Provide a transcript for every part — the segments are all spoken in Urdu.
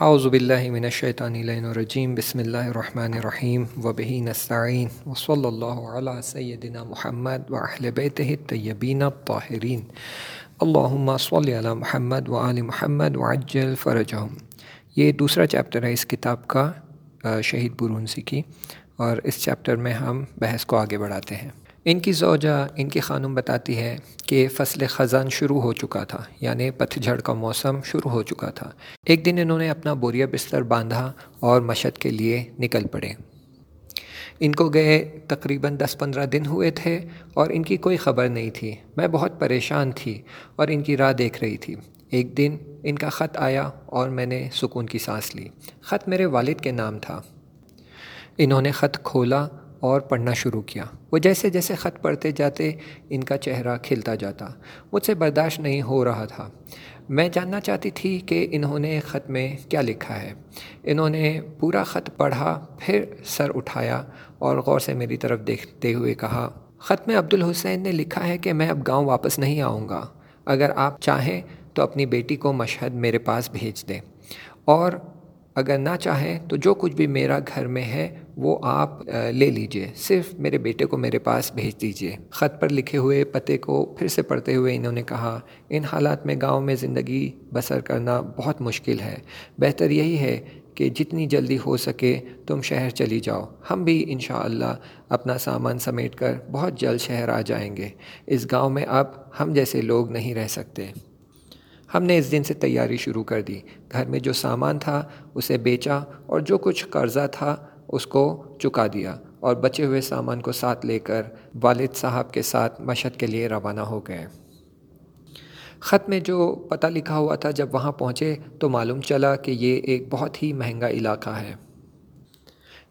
اعوذ باللہ من الشیطان الرجیم، بسم اللہ الرحمن الرحیم، وبہ نستعین، وصلی اللہ علی سیدنا محمد و بیتہ الطیبین الطاہرین. اللہم صلی علی محمد و آل محمد وعجل فرجہم. یہ دوسرا چیپٹر ہے اس کتاب کا شہید برونسی کی، اور اس چیپٹر میں ہم بحث کو آگے بڑھاتے ہیں۔ ان کی زوجہ ان کی خانم بتاتی ہے کہ فصل خزان شروع ہو چکا تھا یعنی پتھ جھڑ کا موسم شروع ہو چکا تھا۔ ایک دن انہوں نے اپنا بوریا بستر باندھا اور مشد کے لیے نکل پڑے۔ ان کو گئے تقریباً دس پندرہ دن ہوئے تھے اور ان کی کوئی خبر نہیں تھی۔ میں بہت پریشان تھی اور ان کی راہ دیکھ رہی تھی۔ ایک دن ان کا خط آیا اور میں نے سکون کی سانس لی۔ خط میرے والد کے نام تھا۔ انہوں نے خط کھولا اور پڑھنا شروع کیا۔ وہ جیسے جیسے خط پڑھتے جاتے، ان کا چہرہ کھلتا جاتا۔ مجھ سے برداشت نہیں ہو رہا تھا۔ میں جاننا چاہتی تھی کہ انہوں نے خط میں کیا لکھا ہے۔ انہوں نے پورا خط پڑھا، پھر سر اٹھایا اور غور سے میری طرف دیکھتے ہوئے کہا، خط میں عبد الحسین نے لکھا ہے کہ میں اب گاؤں واپس نہیں آؤں گا۔ اگر آپ چاہیں تو اپنی بیٹی کو مشہد میرے پاس بھیج دیں۔ اور اگر نہ چاہیں تو جو کچھ بھی میرا گھر میں ہے وہ آپ لے لیجیے۔ صرف میرے بیٹے کو میرے پاس بھیج دیجیے۔ خط پر لکھے ہوئے پتے کو پھر سے پڑھتے ہوئے انہوں نے کہا، ان حالات میں گاؤں میں زندگی بسر کرنا بہت مشکل ہے۔ بہتر یہی ہے کہ جتنی جلدی ہو سکے تم شہر چلی جاؤ۔ ہم بھی انشاءاللہ اپنا سامان سمیٹ کر بہت جلد شہر آ جائیں گے۔ اس گاؤں میں اب ہم جیسے لوگ نہیں رہ سکتے۔ ہم نے اس دن سے تیاری شروع کر دی۔ گھر میں جو سامان تھا، اسے بیچا اور جو کچھ قرضہ تھا اس کو چکا دیا اور بچے ہوئے سامان کو ساتھ لے کر والد صاحب کے ساتھ مشہد کے لیے روانہ ہو گئے۔ خط میں جو پتہ لکھا ہوا تھا جب وہاں پہنچے تو معلوم چلا کہ یہ ایک بہت ہی مہنگا علاقہ ہے۔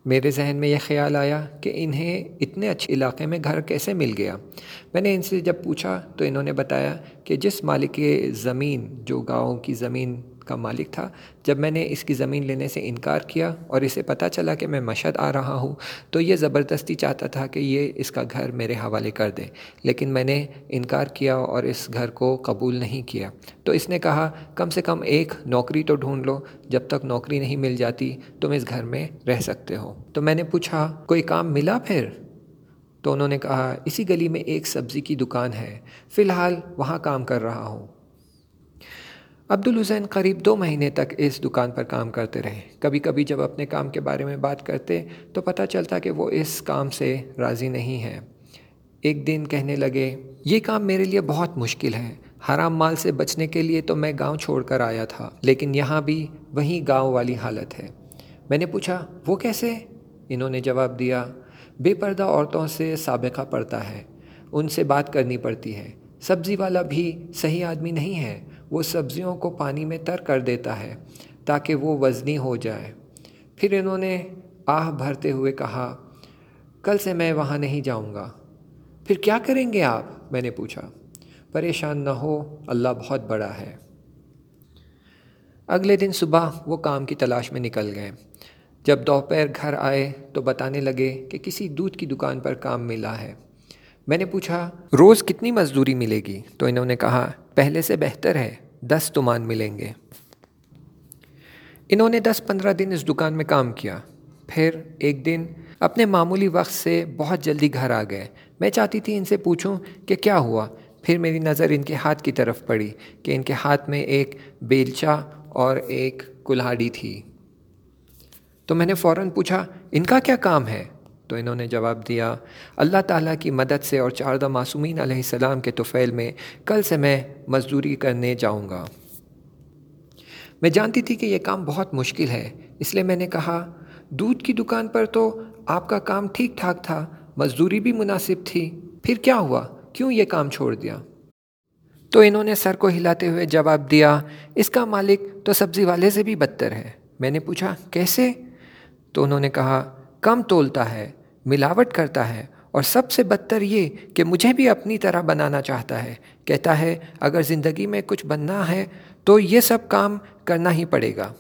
میرے ذہن میں یہ خیال آیا کہ انہیں اتنے اچھے علاقے میں گھر کیسے مل گیا۔ میں نے ان سے جب پوچھا تو انہوں نے بتایا کہ جس مالک کے زمین جو گاؤں کی زمین کا مالک تھا۔ جب میں نے اس کی زمین لینے سے انکار کیا اور اسے پتہ چلا کہ میں مشہد آ رہا ہوں، تو یہ زبردستی چاہتا تھا کہ یہ اس کا گھر میرے حوالے کر دے۔ لیکن میں نے انکار کیا اور اس گھر کو قبول نہیں کیا۔ تو اس نے کہا، کم سے کم ایک نوکری تو ڈھونڈ لو، جب تک نوکری نہیں مل جاتی، تم اس گھر میں رہ سکتے ہو۔ تو میں نے پوچھا، کوئی کام ملا پھر؟ تو انہوں نے کہا، اسی گلی میں ایک سبزی کی دکان ہے، فی الحال وہاں کام کر رہا ہوں۔ عبد الحسین قریب دو مہینے تک اس دکان پر کام کرتے رہے۔ کبھی کبھی جب اپنے کام کے بارے میں بات کرتے تو پتہ چلتا کہ وہ اس کام سے راضی نہیں ہے ایک دن کہنے لگے، یہ کام میرے لیے بہت مشکل ہے۔ حرام مال سے بچنے کے لیے تو میں گاؤں چھوڑ کر آیا تھا، لیکن یہاں بھی وہی گاؤں والی حالت ہے۔ میں نے پوچھا، وہ کیسے؟ انہوں نے جواب دیا، بے پردہ عورتوں سے سابقہ پڑتا ہے، ان سے بات کرنی پڑتی ہے۔ سبزی والا بھی صحیح آدمی نہیں ہے۔ وہ سبزیوں کو پانی میں تر کر دیتا ہے تاکہ وہ وزنی ہو جائے۔ پھر انہوں نے آہ بھرتے ہوئے کہا، کل سے میں وہاں نہیں جاؤں گا۔ پھر کیا کریں گے آپ؟ میں نے پوچھا۔ پریشان نہ ہو، اللہ بہت بڑا ہے۔ اگلے دن صبح وہ کام کی تلاش میں نکل گئے۔ جب دوپہر گھر آئے تو بتانے لگے کہ کسی دودھ کی دکان پر کام ملا ہے۔ میں نے پوچھا، روز کتنی مزدوری ملے گی؟ تو انہوں نے کہا، پہلے سے بہتر ہے، دس تمان ملیں گے. انہوں نے دس پندرہ دن اس دکان میں کام کیا۔ پھر ایک دن اپنے معمولی وقت سے بہت جلدی گھر آ گئے۔ میں چاہتی تھی ان سے پوچھوں کہ کیا ہوا۔ پھر میری نظر ان کے ہاتھ کی طرف پڑی کہ ان کے ہاتھ میں ایک بیلچا اور ایک کلہاڑی تھی۔ تو میں نے فوراً پوچھا، ان کا کیا کام ہے؟ تو انہوں نے جواب دیا، اللہ تعالیٰ کی مدد سے اور چاردہ معصومین علیہ السلام کے توفیل میں کل سے میں مزدوری کرنے جاؤں گا۔ میں جانتی تھی کہ یہ کام بہت مشکل ہے، اس لیے میں نے کہا، دودھ کی دکان پر تو آپ کا کام ٹھیک ٹھاک تھا، مزدوری بھی مناسب تھی، پھر کیا ہوا؟ کیوں یہ کام چھوڑ دیا؟ تو انہوں نے سر کو ہلاتے ہوئے جواب دیا، اس کا مالک تو سبزی والے سے بھی بدتر ہے۔ میں نے پوچھا، کیسے؟ تو انہوں نے کہا کم تولتا ہے، ملاوٹ کرتا ہے، اور سب سے بدتر یہ کہ مجھے بھی اپنی طرح بنانا چاہتا ہے۔ کہتا ہے، اگر زندگی میں کچھ بننا ہے تو یہ سب کام کرنا ہی پڑے گا۔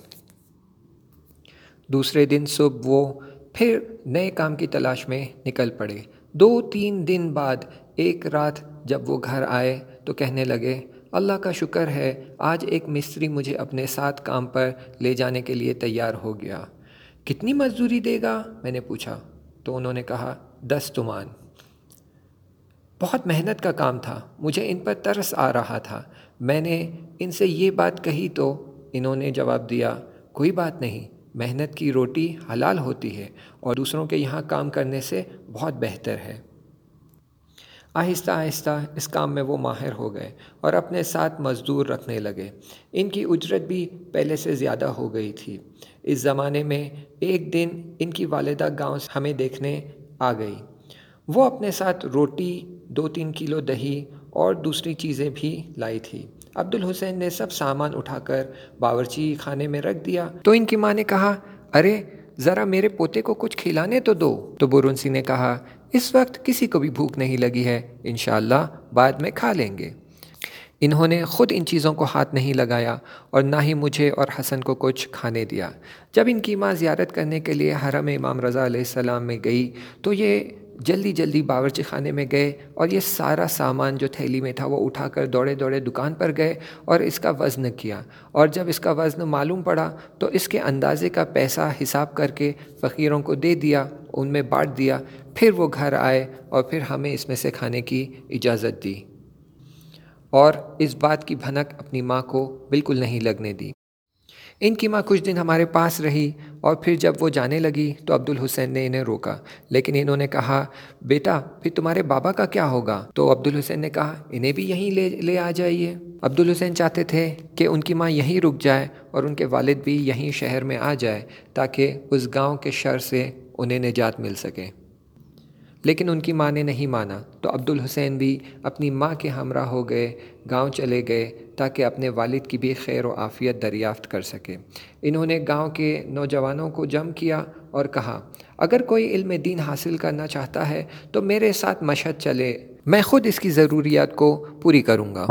دوسرے دن صبح وہ پھر نئے کام کی تلاش میں نکل پڑے۔ دو تین دن بعد ایک رات جب وہ گھر آئے تو کہنے لگے، اللہ کا شکر ہے، آج ایک مستری مجھے اپنے ساتھ کام پر لے جانے کے لیے تیار ہو گیا۔ کتنی مزدوری دے گا؟ میں نے پوچھا۔ تو انہوں نے کہا، دس تمان بہت محنت کا کام تھا۔ مجھے ان پر ترس آ رہا تھا۔ میں نے ان سے یہ بات کہی تو انہوں نے جواب دیا، کوئی بات نہیں۔ محنت کی روٹی حلال ہوتی ہے اور دوسروں کے یہاں کام کرنے سے بہت بہتر ہے۔ آہستہ آہستہ اس کام میں وہ ماہر ہو گئے اور اپنے ساتھ مزدور رکھنے لگے۔ ان کی اجرت بھی پہلے سے زیادہ ہو گئی تھی۔ اس زمانے میں ایک دن ان کی والدہ گاؤں سے ہمیں دیکھنے آ گئی۔ وہ اپنے ساتھ روٹی، دو تین کلو دہی اور دوسری چیزیں بھی لائی تھی۔ عبد الحسین نے سب سامان اٹھا کر باورچی خانے میں رکھ دیا۔ تو ان کی ماں نے کہا، ارے، ذرا میرے پوتے کو کچھ کھلانے تو دو۔ تو برونسی نے کہا اس وقت کسی کو بھی بھوک نہیں لگی ہے، انشاءاللہ بعد میں کھا لیں گے۔ انہوں نے خود ان چیزوں کو ہاتھ نہیں لگایا اور نہ ہی مجھے اور حسن کو کچھ کھانے دیا۔ جب ان کی ماں زیارت کرنے کے لیے حرم امام رضا علیہ السلام میں گئی تو یہ جلدی جلدی باورچی خانے میں گئے اور یہ سارا سامان جو تھیلی میں تھا وہ اٹھا کر دوڑے دوڑے دکان پر گئے اور اس کا وزن کیا اور جب اس کا وزن معلوم پڑا تو اس کے اندازے کا پیسہ حساب کر کے فقیروں کو دے دیا، ان میں بانٹ دیا، پھر وہ گھر آئے اور پھر ہمیں اس میں سے کھانے کی اجازت دی اور اس بات کی بھنک اپنی ماں کو بالکل نہیں لگنے دی۔ ان کی ماں کچھ دن ہمارے پاس رہی اور پھر جب وہ جانے لگی تو عبد الحسین نے انہیں روکا۔ لیکن انہوں نے کہا، بیٹا، پھر تمہارے بابا کا کیا ہوگا؟ تو عبد الحسین نے کہا، انہیں بھی یہیں لے لے آ جائیے۔ عبد الحسین چاہتے تھے کہ ان کی ماں یہیں رک جائے اور ان کے والد بھی یہیں شہر میں آ جائے تاکہ اس گاؤں کے شر سے انہیں نجات مل سکے۔ لیکن ان کی ماں نے نہیں مانا۔ تو عبد الحسین بھی اپنی ماں کے ہمراہ ہو گئے، گاؤں چلے گئے تاکہ اپنے والد کی بھی خیر و عافیت دریافت کر سکے۔ انہوں نے گاؤں کے نوجوانوں کو جم کیا اور کہا، اگر کوئی علم دین حاصل کرنا چاہتا ہے تو میرے ساتھ مشہد چلے، میں خود اس کی ضروریات کو پوری کروں گا۔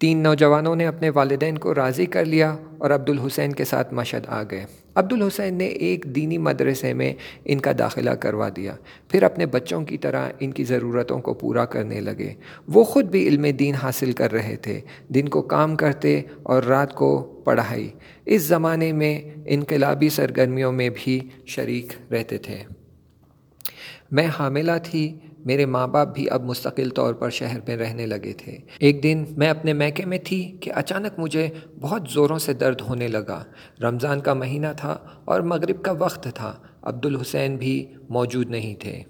تین نوجوانوں نے اپنے والدین کو راضی کر لیا اور عبد الحسین کے ساتھ مشہد آ گئے۔ عبد الحسین نے ایک دینی مدرسے میں ان کا داخلہ کروا دیا۔ پھر اپنے بچوں کی طرح ان کی ضرورتوں کو پورا کرنے لگے۔ وہ خود بھی علم دین حاصل کر رہے تھے۔ دن کو کام کرتے اور رات کو پڑھائی۔ اس زمانے میں انقلابی سرگرمیوں میں بھی شریک رہتے تھے۔ میں حاملہ تھی۔ میرے ماں باپ بھی اب مستقل طور پر شہر میں رہنے لگے تھے۔ ایک دن میں اپنے میکے میں تھی کہ اچانک مجھے بہت زوروں سے درد ہونے لگا۔ رمضان کا مہینہ تھا اور مغرب کا وقت تھا۔ عبد الحسین بھی موجود نہیں تھے۔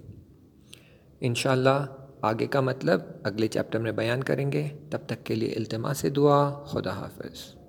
انشاءاللہ آگے کا مطلب اگلے چیپٹر میں بیان کریں گے۔ تب تک کے لیے التماس سے دعا۔ خدا حافظ۔